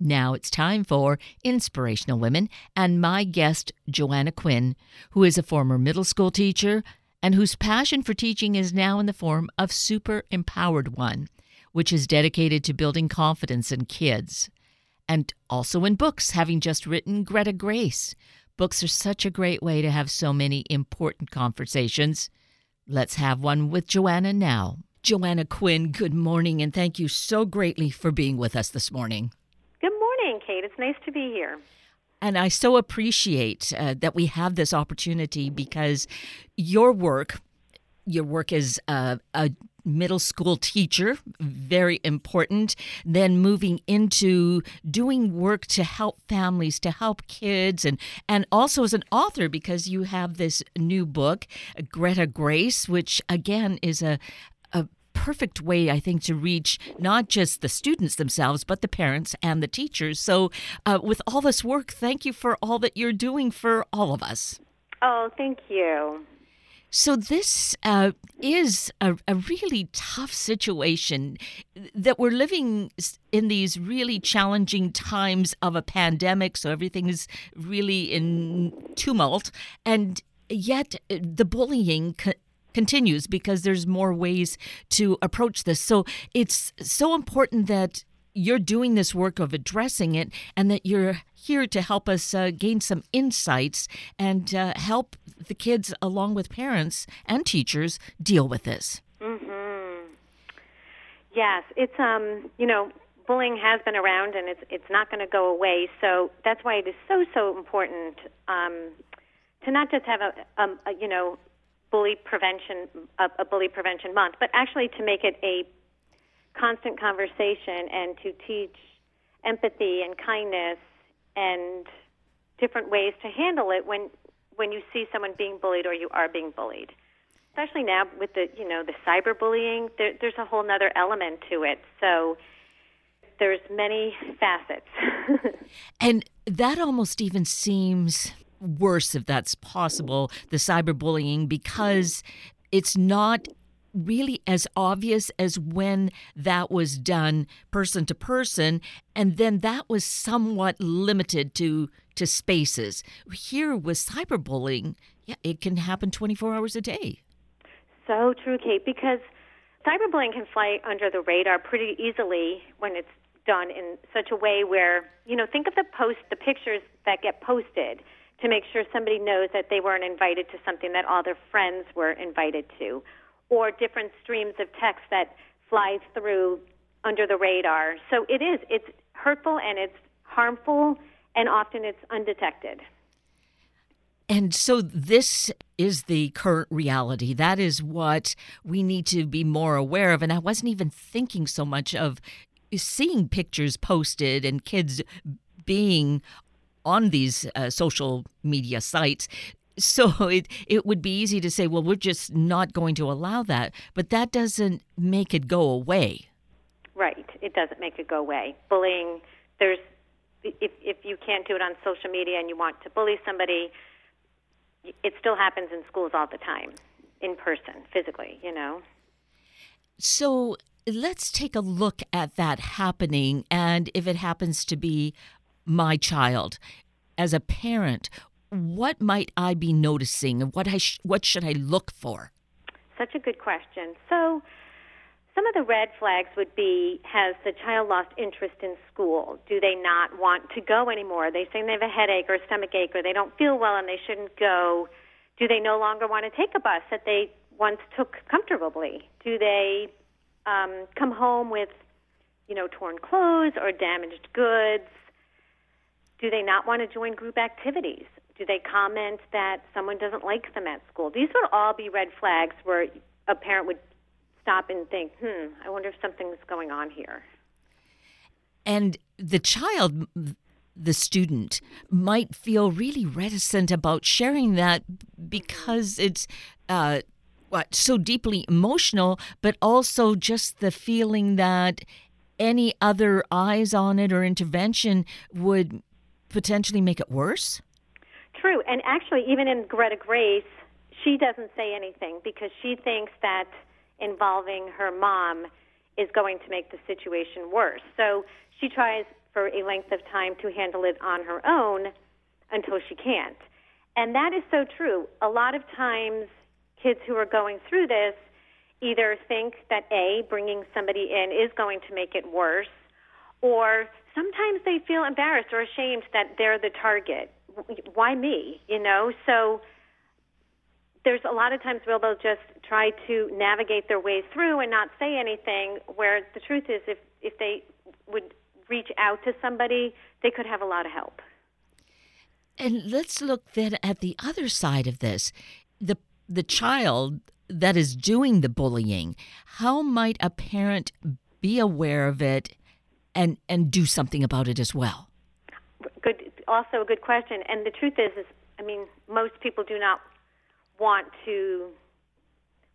Now it's time for Inspirational Women and my guest, Joanna Quinn, who is a former middle school teacher and whose passion for teaching is now in the form of Super Empowered One, which is dedicated to building confidence in kids. And also in books, having just written Greta Grace. Books are such a great way to have so many important conversations. Let's have one with Joanna now. Joanna Quinn, good morning, and thank you so greatly for being with us this morning. Kate. It's nice to be here. And I so appreciate uh, that we have this opportunity because your work, your work as a, a middle school teacher, very important. Then moving into doing work to help families, to help kids, and and also as an author because you have this new book, Greta Grace, which again is a perfect way, I think, to reach not just the students themselves, but the parents and the teachers. So, uh, with all this work, thank you for all that you're doing for all of us. Oh, thank you. So, this uh, is a, a, really tough situation that we're living in these really challenging times of a pandemic. So, everything is really in tumult. And yet, uh, the bullying continues because there's more ways to approach this. So it's so important that you're doing this work of addressing it and that you're here to help us uh, gain some insights and uh, help the kids along with parents and teachers deal with this. Mhm. Yes, it's um, you know, bullying has been around and it's it's not going to go away. So that's why it is so so important um, to not just have a, um, a you know bully prevention a, bully prevention month, but actually to make it a constant conversation and to teach empathy and kindness and different ways to handle it when when you see someone being bullied or you are being bullied. Especially now with the you know the cyberbullying, there, there's a whole other element to it. So there's many facets. and that almost even seems worse, if that's possible, the cyberbullying, because it's not really as obvious as when that was done person to person and then that was somewhat limited to to spaces. Here with cyberbullying yeah it can happen 24 hours a day. So true kate because cyberbullying can fly under the radar pretty easily when it's done in such a way where you know think of the post the pictures that get posted to make sure somebody knows that they weren't invited to something that all their friends were invited to, or different streams of text that fly through under the radar. So it is, it's hurtful and it's harmful, and often it's undetected. And so this is the current reality. That is what we need to be more aware of. And I wasn't even thinking so much of seeing pictures posted and kids being on these uh, social media sites. So it it would be easy to say, well, we're just not going to allow that, but that doesn't make it go away. Right, it doesn't make it go away. Bullying, there's if if you can't do it on social media and you want to bully somebody, it still happens in schools all the time, in person, physically. You know. So let's take a look at that happening, and if it happens to be my child. As a parent what might i be noticing and what i sh- what should i look for? Such a good question. So some of the red flags would be has the child lost interest in school? Do they not want to go anymore? Are they saying they have a headache or a stomach ache or they don't feel well and they shouldn't go. Do they no longer want to take a bus that they once took comfortably? Do they um, come home with you know torn clothes or damaged goods do they not want to join group activities? Do they comment that someone doesn't like them at school? These would all be red flags where a parent would stop and think, hmm, I wonder if something's going on here. And the child, the student, might feel really reticent about sharing that because it's. Uh, what so deeply emotional, but also just the feeling that any other eyes on it or intervention would potentially make it worse? True. And actually, even in Greta Grace, she doesn't say anything because she thinks that involving her mom is going to make the situation worse. So she tries for a length of time to handle it on her own until she can't. And that is so true. A lot of times, kids who are going through this either think that A, bringing somebody in is going to make it worse, or sometimes they feel embarrassed or ashamed that they're the target. Why me? You know? So there's a lot of times where they'll just try to navigate their way through and not say anything, where the truth is, if, if they would reach out to somebody, they could have a lot of help. And let's look then at the other side of this. The the child that is doing the bullying, how might a parent be aware of it and and do something about it as well? Good also a good question. And the truth is is I mean, most people do not want to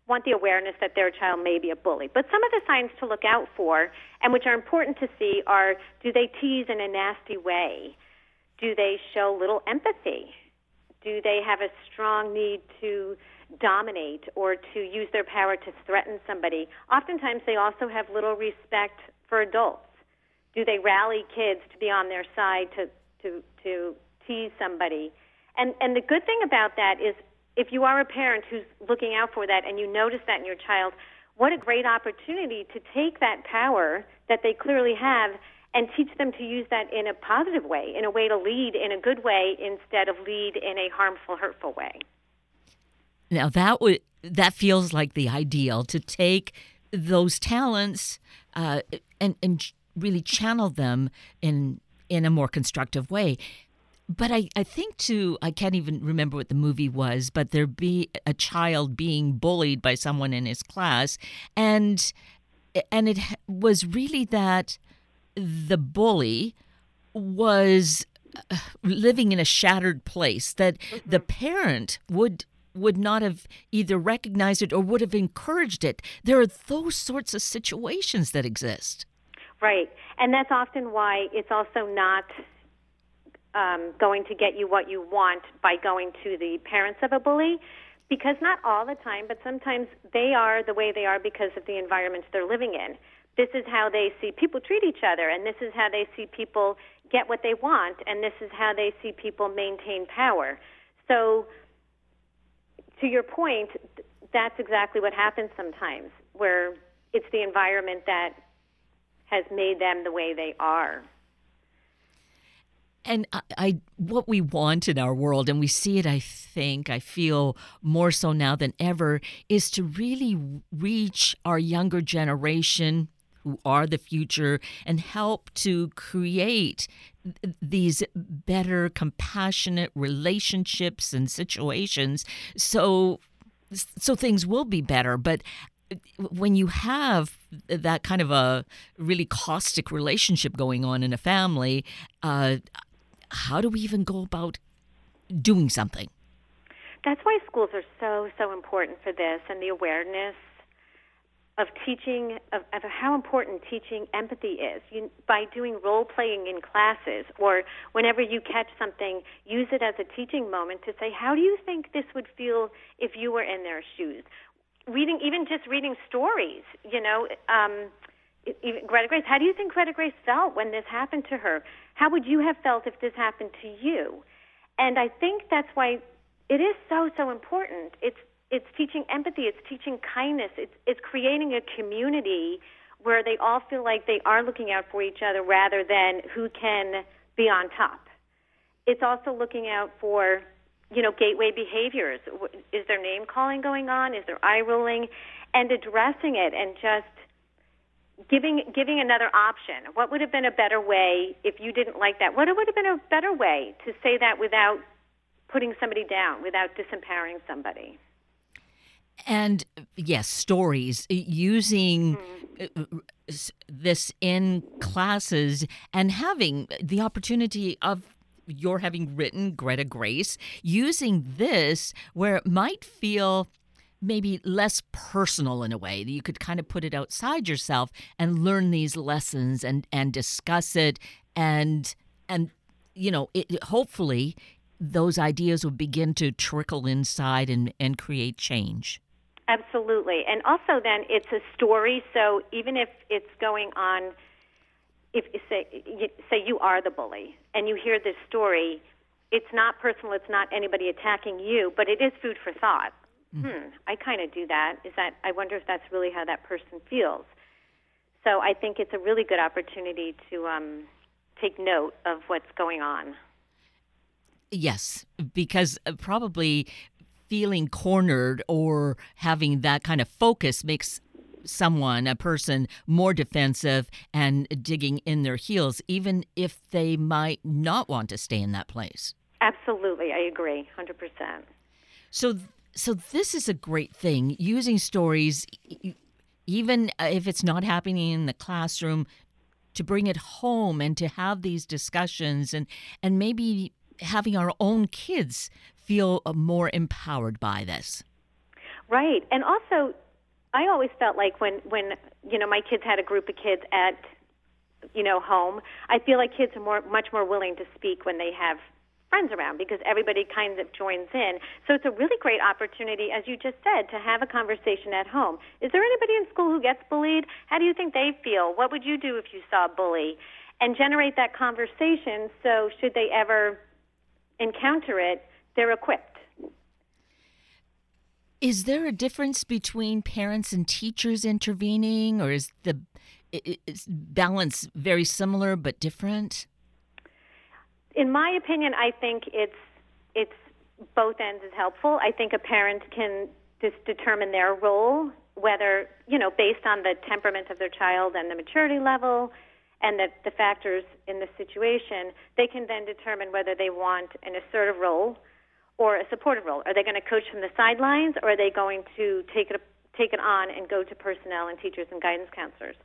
want the awareness that their child may be a bully. But some of the signs to look out for and which are important to see are do they tease in a nasty way? Do they show little empathy? Do they have a strong need to dominate or to use their power to threaten somebody? Oftentimes, they also have little respect for adults. Do they rally kids to be on their side to, to, to tease somebody? And, and the good thing about that is if you are a parent who's looking out for that and you notice that in your child, what a great opportunity to take that power that they clearly have and teach them to use that in a positive way, in a way to lead in a good way instead of lead in a harmful, hurtful way. Now that would that feels like the ideal to take those talents uh, and and really channel them in in a more constructive way. But I, I think too, I can't even remember what the movie was, but there be a child being bullied by someone in his class, and and it was really that the bully was uh, living in a shattered place that mm-hmm. the parent would would not have either recognized it or would have encouraged it there are those sorts of situations that exist right and that's often why it's also not um, going to get you what you want by going to the parents of a bully because not all the time but sometimes they are the way they are because of the environments they're living in this is how they see people treat each other, and this is how they see people get what they want, and this is how they see people maintain power. So, to your point, that's exactly what happens sometimes, where it's the environment that has made them the way they are. And I, I, what we want in our world, and we see it, I think, I feel more so now than ever, is to really reach our younger generation who are the future and help to create these better compassionate relationships and situations so so things will be better but when you have that kind of a really caustic relationship going on in a family uh, how do we even go about doing something? That's why schools are so so important for this and the awareness of teaching of, of how important teaching empathy is. You, by doing role playing in classes or whenever you catch something use it as a teaching moment to say how do you think this would feel if you were in their shoes reading even just reading stories you know um even Greta Grace, how do you think Greta Grace felt when this happened to her? How would you have felt if this happened to you? And I think that's why it is so so important. It's it's teaching empathy, it's teaching kindness, it's it's creating a community where they all feel like they are looking out for each other rather than who can be on top. It's also looking out for, you know, gateway behaviors. Is there name calling going on? Is there eye rolling? And addressing it and just giving giving another option. What would have been a better way if you didn't like that? What would have been a better way to say that without putting somebody down, without disempowering somebody? And yes, stories using mm-hmm. this in classes and having the opportunity of your having written Greta Grace, using this where it might feel maybe less personal in a way that you could kind of put it outside yourself and learn these lessons and and discuss it and and you know it, hopefully those ideas will begin to trickle inside and and create change Absolutely. And also, then it's a story. So even if it's going on if say say you are the bully and you hear this story, it's not personal. It's not anybody attacking you, but it is food for thought. Mm-hmm. Hmm, I kind of do that. Is that I wonder if that's really how that person feels. So I think it's a really good opportunity to um, take note of what's going on. Yes, because uh, probably feeling cornered or having that kind of focus makes someone, a person, more defensive and digging in their heels, even if they might not want to stay in that place. Absolutely, I agree, hundred percent. So, so this is a great thing using stories, even if it's not happening in the classroom, to bring it home and to have these discussions and and maybe having our own kids feel uh, more empowered by this. Right, and also I always felt like when when you know my kids had a group of kids at you know home, I feel like kids are more much more willing to speak when they have friends around because everybody kind of joins in. So it's a really great opportunity, as you just said, to have a conversation at home. Is there anybody in school who gets bullied? How do you think they feel? What would you do if you saw a bully? And generate that conversation so should they ever encounter it, they're equipped. Is there a difference between parents and teachers intervening, or is the is balance very similar but different? In my opinion, I think it's it's both ends is helpful. I think a parent can just determine their role, whether you know, based on the temperament of their child and the maturity level, and the, the factors in the situation, they can then determine whether they want an assertive role or a supportive role? Are they going to coach from the sidelines, or are they going to take it take it on and go to personnel and teachers and guidance counselors?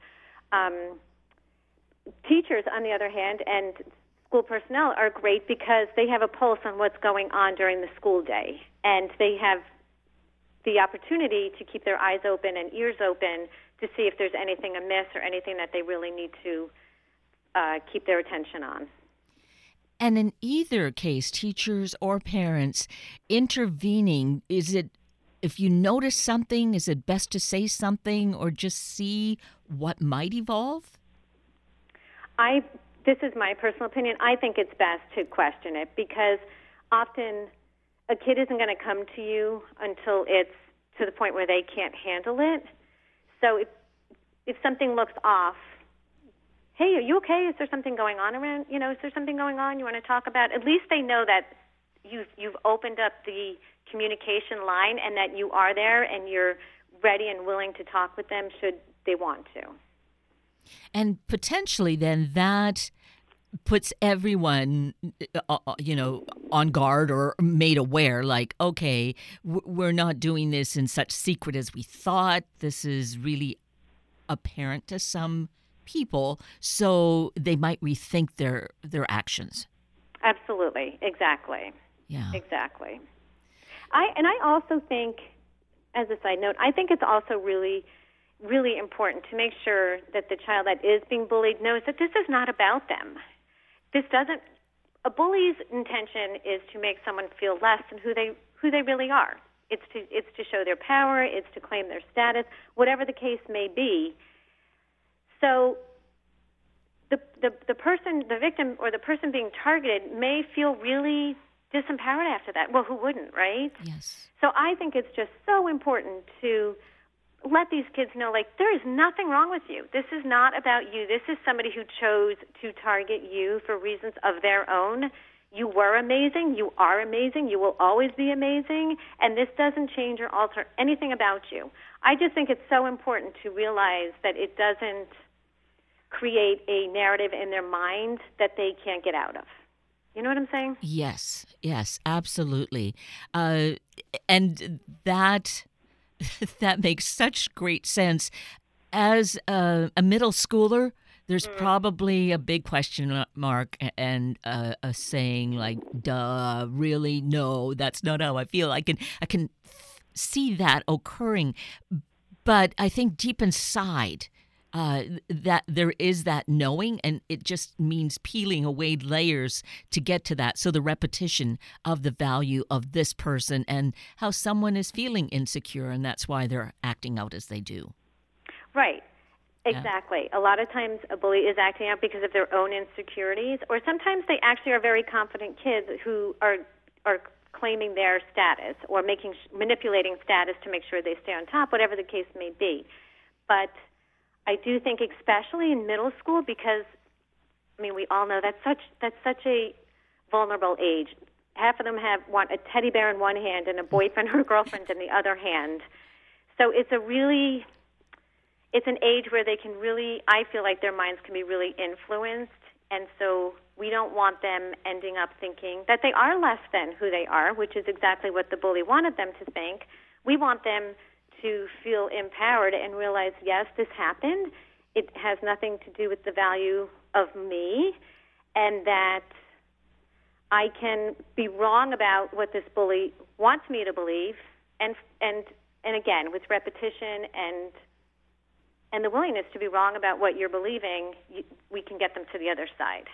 Um, teachers, on the other hand, and school personnel are great because they have a pulse on what's going on during the school day, and they have the opportunity to keep their eyes open and ears open to see if there's anything amiss or anything that they really need to uh, keep their attention on. And in either case, teachers or parents intervening, is it if you notice something, is it best to say something or just see what might evolve? I this is my personal opinion. I think it's best to question it because often a kid isn't going to come to you until it's to the point where they can't handle it. So if if something looks off, hey, are you okay? Is there something going on around? You know, is there something going on you want to talk about? At least they know that you've you've opened up the communication line and that you are there and you're ready and willing to talk with them should they want to. And potentially, then that puts everyone uh, uh you know on guard or made aware like okay we're not doing this in such secret as we thought this is really apparent to some people, so they might rethink their their actions. Absolutely, exactly. Yeah, exactly. I and I also think, as a side note, I think it's also really really important to make sure that the child that is being bullied knows that this is not about them. This doesn't a bully's intention is to make someone feel less than who they who they really are. It's to it's to show their power, it's to claim their status, whatever the case may be. So the, the, the person, the victim, or the person being targeted may feel really disempowered after that. Well, who wouldn't, right? Yes. So I think it's just so important to let these kids know like there is nothing wrong with you. This is not about you. This is somebody who chose to target you for reasons of their own. You were amazing. You are amazing. You will always be amazing. And this doesn't change or alter anything about you. I just think it's so important to realize that it doesn't create a narrative in their mind that they can't get out of. You know what I'm saying? Yes, yes, absolutely. Uh, and that that makes such great sense. As a, a middle schooler, there's mm. probably a big question mark and uh, a saying like, "Duh, really? No, that's not how I feel." I can I can see that occurring, but I think deep inside uh, that there is that knowing, and it just means peeling away layers to get to that. So the repetition of the value of this person and how someone is feeling insecure, and that's why they're acting out as they do. Right. Exactly. A lot of times a bully is acting out because of their own insecurities, or sometimes they actually are very confident kids who are are claiming their status or making manipulating status to make sure they stay on top, whatever the case may be. But I do think, especially in middle school, because I mean, we all know that's such that's such a vulnerable age. Half of them have want a teddy bear in one hand and a boyfriend or girlfriend in the other hand. So it's a really it's an age where they can really I feel like their minds can be really influenced and so we don't want them ending up thinking that they are less than who they are, which is exactly what the bully wanted them to think. We want them to feel empowered and realize, yes, this happened. It has nothing to do with the value of me, and that I can be wrong about what this bully wants me to believe, and and and again with repetition and and the willingness to be wrong about what you're believing, you, we can get them to the other side.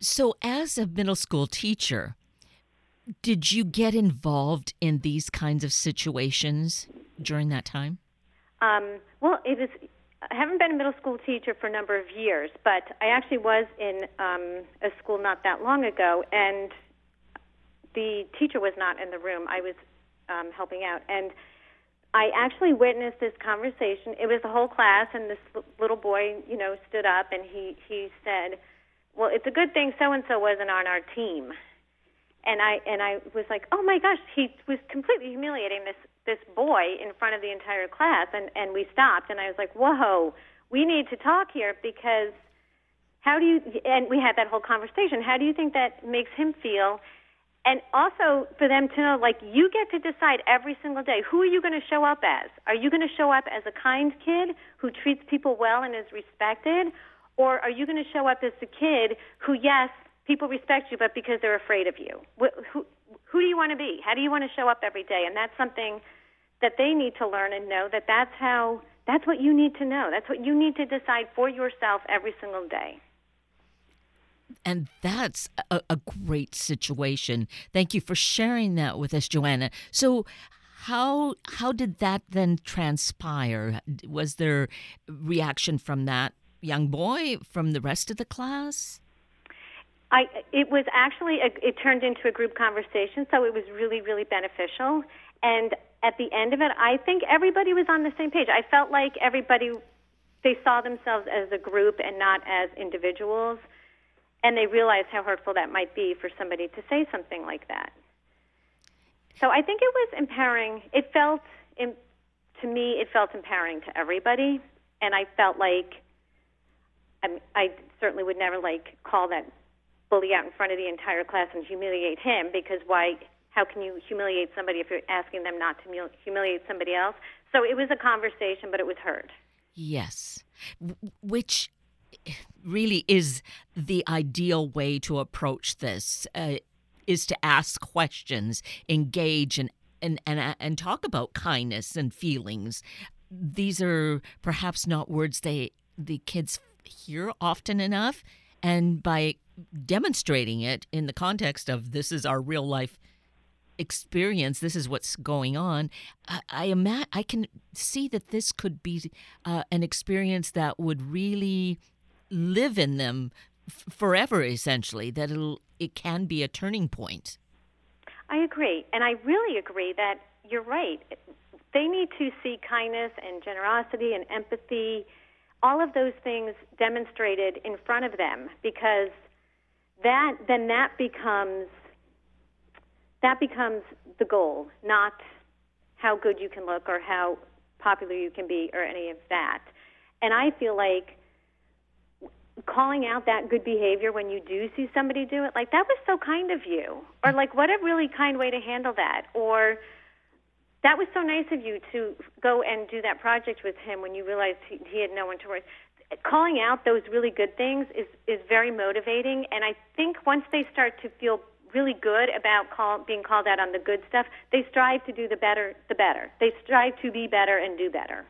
So, as a middle school teacher, did you get involved in these kinds of situations during that time? Um, well, it was. I haven't been a middle school teacher for a number of years, but I actually was in um, a school not that long ago, and the teacher was not in the room. I was um, helping out, and I actually witnessed this conversation. It was the whole class, and this little boy, you know, stood up and he he said, "Well, it's a good thing so and so wasn't on our team." And I and I was like, "Oh my gosh!" He was completely humiliating this this boy in front of the entire class, and and we stopped, and I was like, "Whoa, we need to talk here because." How do you, and we had that whole conversation. How do you think that makes him feel? and also for them to know like you get to decide every single day who are you going to show up as are you going to show up as a kind kid who treats people well and is respected or are you going to show up as a kid who yes people respect you but because they're afraid of you who who do you want to be how do you want to show up every day and that's something that they need to learn and know that that's how that's what you need to know that's what you need to decide for yourself every single day and that's a, a great situation. Thank you for sharing that with us, Joanna. So, how how did that then transpire? Was there reaction from that young boy, from the rest of the class? I it was actually a, it turned into a group conversation, so it was really really beneficial. And at the end of it, I think everybody was on the same page. I felt like everybody they saw themselves as a group and not as individuals and they realize how hurtful that might be for somebody to say something like that. So I think it was empowering. It felt, to me, it felt empowering to everybody, and I felt like I, I certainly would never like call that bully out in front of the entire class and humiliate him because why? How can you humiliate somebody if you're asking them not to humiliate somebody else? So it was a conversation, but it was heard. Yes, which really is the ideal way to approach this uh, is to ask questions, engage, and and and and talk about kindness and feelings. These are perhaps not words they the kids hear often enough, and by demonstrating it in the context of this is our real life experience this is what's going on i i, ima- I can see that this could be uh, an experience that would really live in them f- forever essentially that it'll it can be a turning point. I agree and i really agree that you're right. They need to see kindness and generosity and empathy all of those things demonstrated in front of them because that then that becomes that becomes the goal not how good you can look or how popular you can be or any of that. And i feel like calling out that good behavior when you do see somebody do it like that was so kind of you. Or like what a really kind way to handle that. Or that was so nice of you to go and do that project with him when you realized he, he had no one to work calling out those really good things is is very motivating. And i think once they start to feel really good about call, being called out on the good stuff they strive to do the better the better. They strive to be better and do better.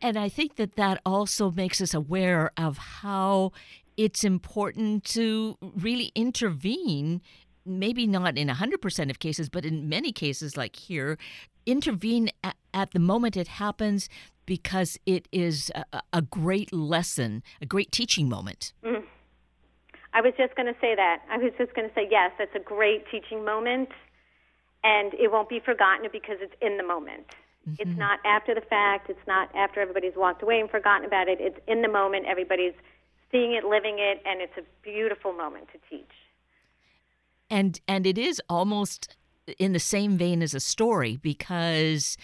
And I think that that also makes us aware of how it's important to really intervene, maybe not in 100% of cases, but in many cases, like here, intervene at, at the moment it happens because it is a, a great lesson, a great teaching moment. Mm. I was just going to say that. I was just going to say, yes, it's a great teaching moment, and it won't be forgotten because it's in the moment. Mm-hmm. It's not after the fact. It's not after everybody's walked away and forgotten about it. It's in the moment. Everybody's seeing it, living it, and it's a beautiful moment to teach. And and it is almost in the same vein as a story because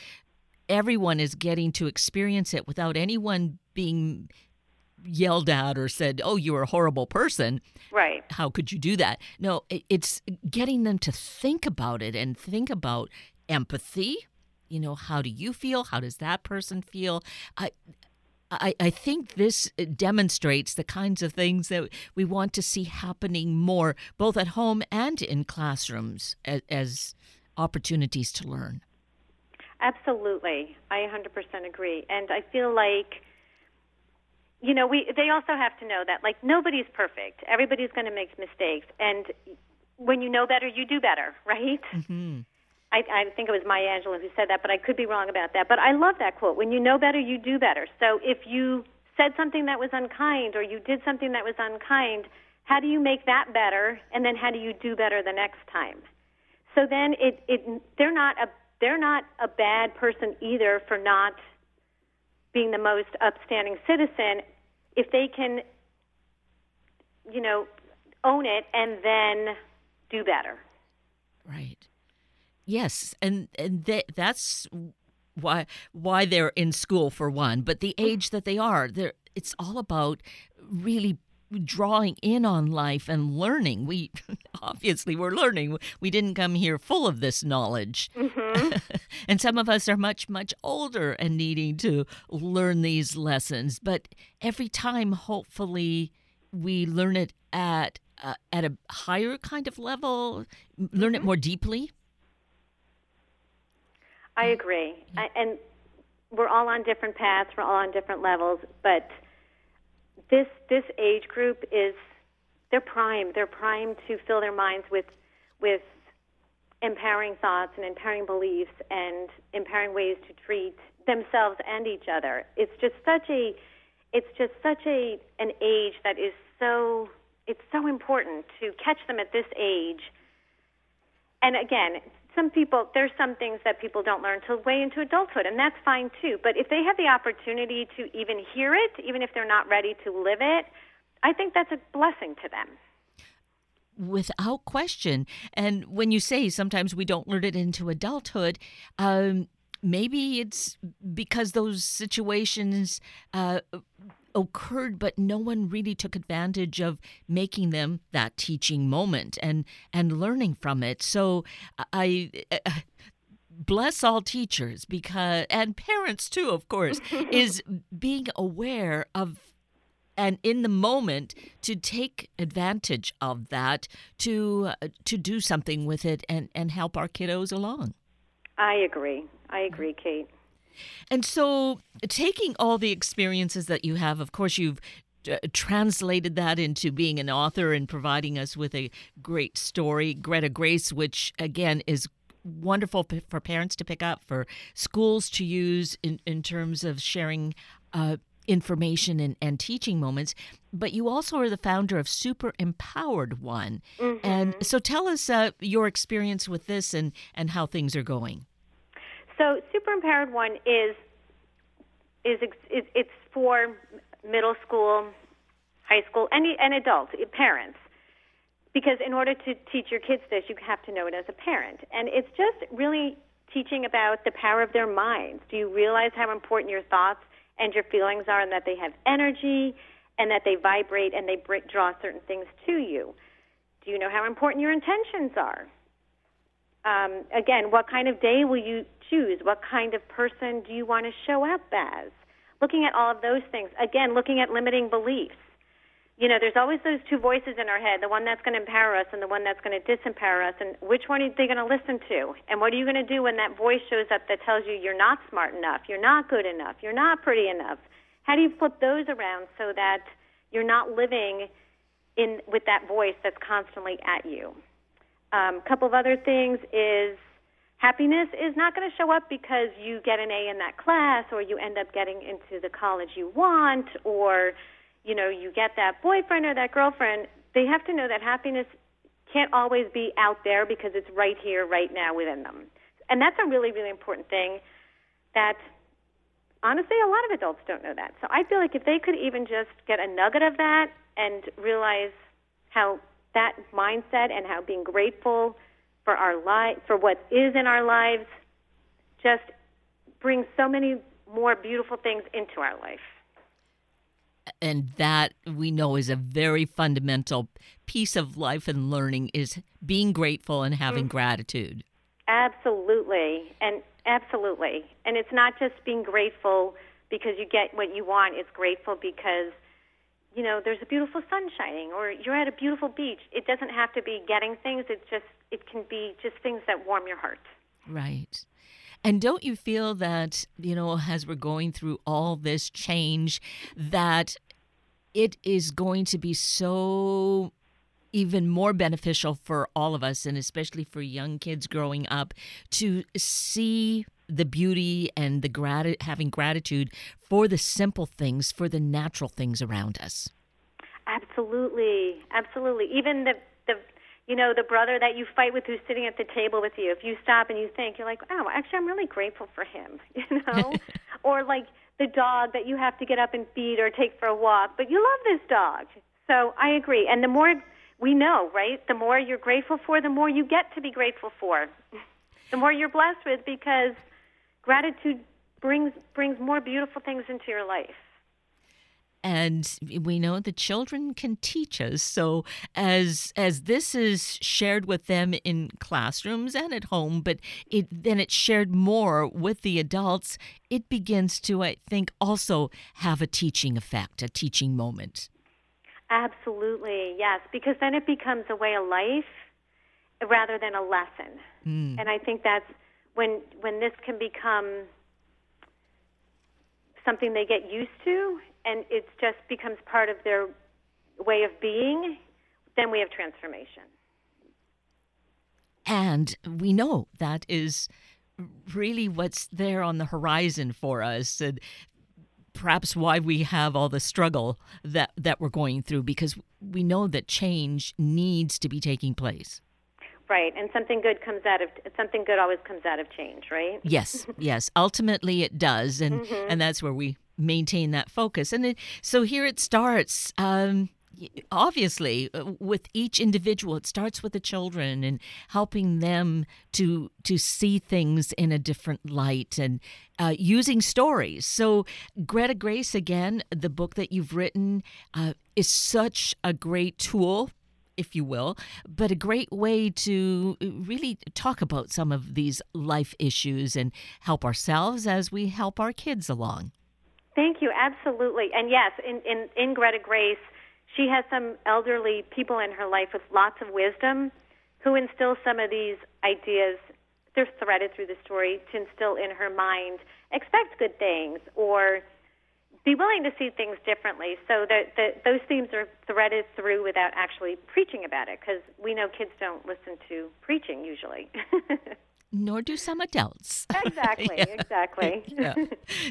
everyone is getting to experience it without anyone being yelled at or said, "Oh, you're a horrible person." Right. How could you do that? No, it's getting them to think about it and think about empathy. You know, how do you feel? How does that person feel? I I, I think this demonstrates the kinds of things that we want to see happening more, both at home and in classrooms, as, as opportunities to learn. Absolutely. I 100% agree. And I feel like you know, we they also have to know that like nobody's perfect. Everybody's going to make mistakes and when you know better, you do better, right? Mm-hmm. I, I think it was Maya Angelou who said that, but I could be wrong about that. But I love that quote. When you know better, you do better. So if you said something that was unkind or you did something that was unkind, how do you make that better? And then how do you do better the next time? So then it, it they're not a they're not a bad person either for not being the most upstanding citizen if they can you know own it and then do better. Right. Yes, and and they, that's why why they're in school for one, but the age that they are, they it's all about really drawing in on life and learning. We obviously we're learning. We didn't come here full of this knowledge. Mm-hmm. and some of us are much much older and needing to learn these lessons, but every time hopefully we learn it at uh, at a higher kind of level, learn mm-hmm. it more deeply. I agree. Mm-hmm. I, and we're all on different paths, we're all on different levels, but this this age group is they're primed. They're primed to fill their minds with with empowering thoughts and empowering beliefs and empowering ways to treat themselves and each other. It's just such a it's just such a an age that is so it's so important to catch them at this age. And again, some people there's some things that people don't learn till way into adulthood and that's fine too. But if they have the opportunity to even hear it even if they're not ready to live it i think that's a blessing to them. Without question. And when you say sometimes we don't learn it into adulthood um, maybe it's because those situations uh, occurred but no one really took advantage of making them that teaching moment and and learning from it. So i uh, bless all teachers because and parents too of course is being aware of and in the moment to take advantage of that to uh, to do something with it and and help our kiddos along. I agree. I agree kate and so, taking all the experiences that you have, of course, you've uh, translated that into being an author and providing us with a great story, Greta Grace, which again is wonderful for parents to pick up, for schools to use in, in terms of sharing. Uh, information and, and teaching moments, but you also are the founder of Super Empowered One. Mm-hmm. And so tell us uh, your experience with this and, and how things are going. So super empowered one is is it's for middle school, high school, any and adult eh, parents. Because in order to teach your kids this, you have to know it as a parent, and it's just really teaching about the power of their minds. Do you realize how important your thoughts and your feelings are, and that they have energy, and that they vibrate and they draw certain things to you? Do you know how important your intentions are? Um, again, what kind of day will you choose? What kind of person do you want to show up as? Looking at all of those things. Again, looking at limiting beliefs. You know, there's always those two voices in our head the one that's going to empower us and the one that's going to disempower us. And which one are they going to listen to? And what are you going to do when that voice shows up that tells you you're not smart enough, you're not good enough, you're not pretty enough? How do you flip those around so that you're not living in with that voice that's constantly at you? A um, couple of other things is happiness is not going to show up because you get an A in that class or you end up getting into the college you want or you know you get that boyfriend or that girlfriend. They have to know that happiness can't always be out there because it's right here right now within them. And that's a really really important thing that honestly a lot of adults don't know that. So i feel like if they could even just get a nugget of that and realize how that mindset and how being grateful for our life, for what is in our lives, just brings so many more beautiful things into our life. And that we know is a very fundamental piece of life and learning is being grateful and having mm. gratitude. Absolutely. And absolutely. And it's not just being grateful because you get what you want, it's grateful because you know, there's a beautiful sun shining or you're at a beautiful beach. It doesn't have to be getting things. It's just it can be just things that warm your heart. Right. And don't you feel that, you know, as we're going through all this change, that it is going to be so even more beneficial for all of us, and especially for young kids growing up, to see the beauty and the grat- having gratitude for the simple things, for the natural things around us. Absolutely, absolutely. Even the the you know the brother that you fight with who's sitting at the table with you. If you stop and you think, you're like, oh, actually, I'm really grateful for him. You know, or like the dog that you have to get up and feed or take for a walk, but you love this dog. So I agree. And the more we know, right, the more you're grateful for, the more you get to be grateful for. the more you're blessed with because gratitude brings brings more beautiful things into your life. And we know the children can teach us. So as as this is shared with them in classrooms and at home but it then it's shared more with the adults it begins to i think also have a teaching effect a teaching moment. Absolutely yes because then it becomes a way of life rather than a lesson. Mm. and i think that's when when this can become something they get used to and it just becomes part of their way of being, then we have transformation. And we know that is really what's there on the horizon for us. And perhaps why we have all the struggle that, that we're going through because we know that change needs to be taking place. Right, and something good comes out of something good always comes out of change, right? Yes, yes. Ultimately, it does, and mm-hmm. and that's where we maintain that focus. And it, so here it starts. Um, obviously uh, with each individual it starts with the children and helping them to to see things in a different light and uh, using stories so greta grace again the book that you've written uh, is such a great tool if you will, but a great way to uh, really talk about some of these life issues and help ourselves as we help our kids along. Thank you, absolutely. And yes, in, in, in Greta Grace, she has some elderly people in her life with lots of wisdom who instill some of these ideas. They're threaded through the story to instill in her mind expect good things or be willing to see things differently. So that, that those themes are threaded through without actually preaching about it, because we know kids don't listen to preaching usually. Nor do some adults. Exactly, yeah. exactly. yeah.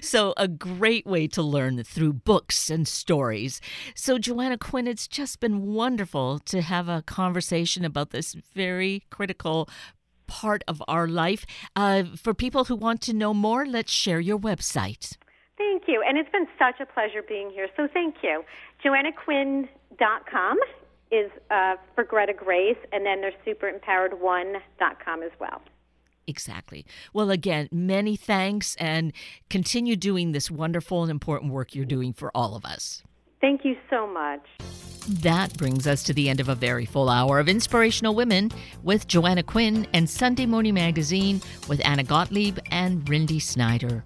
So, a great way to learn through books and stories. So, Joanna Quinn, it's just been wonderful to have a conversation about this very critical part of our life. Uh, for people who want to know more, let's share your website. Thank you. And it's been such a pleasure being here. So thank you. JoannaQuinn.com is uh, for Greta Grace, and then there's superempowered1.com as well. Exactly. Well, again, many thanks and continue doing this wonderful and important work you're doing for all of us. Thank you so much. That brings us to the end of a very full hour of Inspirational Women with Joanna Quinn and Sunday Morning Magazine with Anna Gottlieb and Rindy Snyder.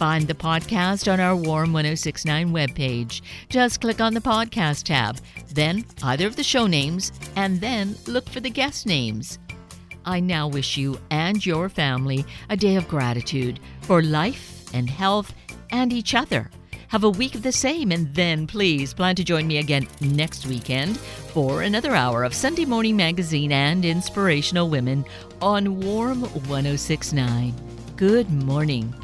Find the podcast on our Warm 1069 webpage. Just click on the podcast tab, then either of the show names, and then look for the guest names. I now wish you and your family a day of gratitude for life and health and each other. Have a week of the same, and then please plan to join me again next weekend for another hour of Sunday Morning Magazine and Inspirational Women on Warm 1069. Good morning.